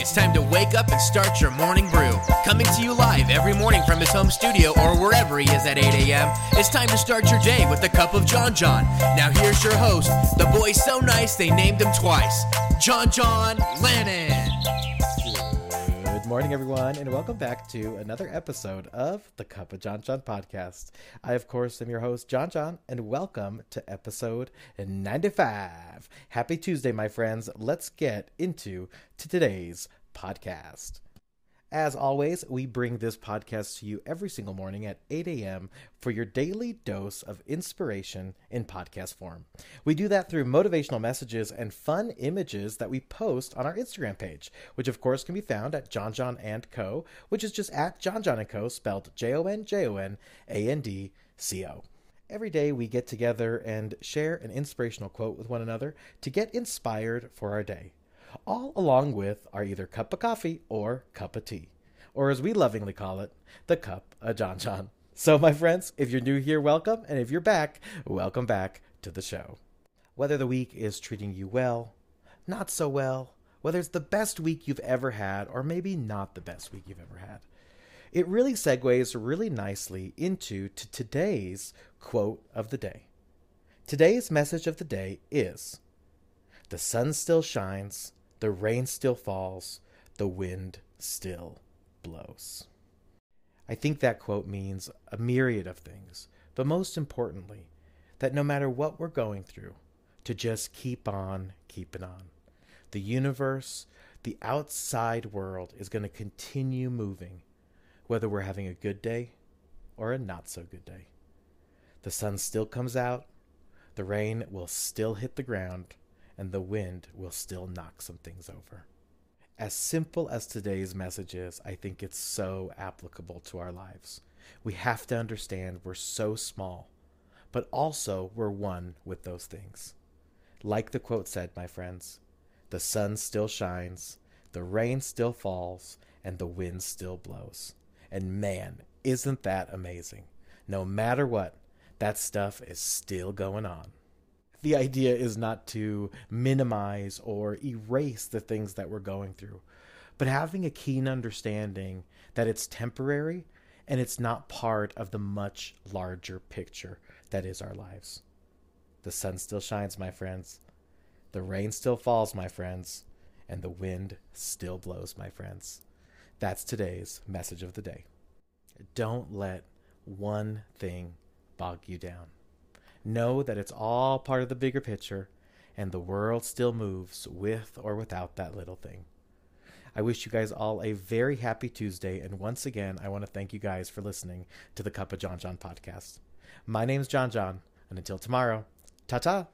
it's time to wake up and start your morning brew. Coming to you live every morning from his home studio or wherever he is at 8 a.m. It's time to start your day with a cup of John John. Now here's your host, the boy so nice they named him twice, John John Lennon. Morning, everyone, and welcome back to another episode of the Cup of John John podcast. I, of course, am your host, John John, and welcome to episode 95. Happy Tuesday, my friends. Let's get into to today's podcast. As always, we bring this podcast to you every single morning at 8 a.m. for your daily dose of inspiration in podcast form. We do that through motivational messages and fun images that we post on our Instagram page, which of course can be found at John John and Co., which is just at John John and Co., spelled J O N J O N A N D C O. Every day we get together and share an inspirational quote with one another to get inspired for our day all along with our either cup of coffee or cup of tea, or as we lovingly call it, the cup of John John. So, my friends, if you're new here, welcome, and if you're back, welcome back to the show. Whether the week is treating you well, not so well, whether it's the best week you've ever had, or maybe not the best week you've ever had, it really segues really nicely into to today's quote of the day. Today's message of the day is The sun still shines, the rain still falls, the wind still blows. I think that quote means a myriad of things, but most importantly, that no matter what we're going through, to just keep on keeping on. The universe, the outside world is going to continue moving, whether we're having a good day or a not so good day. The sun still comes out, the rain will still hit the ground, and the wind will still knock some things over. As simple as today's message is, I think it's so applicable to our lives. We have to understand we're so small, but also we're one with those things. Like the quote said, my friends, the sun still shines, the rain still falls, and the wind still blows. And man, isn't that amazing? No matter what, that stuff is still going on the idea is not to minimize or erase the things that we're going through, but having a keen understanding that it's temporary and it's not part of the much larger picture that is our lives. The sun still shines, my friends. The rain still falls, my friends. And the wind still blows, my friends. That's today's message of the day. Don't let one thing bog you down. Know that it's all part of the bigger picture, and the world still moves with or without that little thing. I wish you guys all a very happy Tuesday, and once again, I want to thank you guys for listening to the Cup of John John podcast. My name's John John, and until tomorrow, ta ta!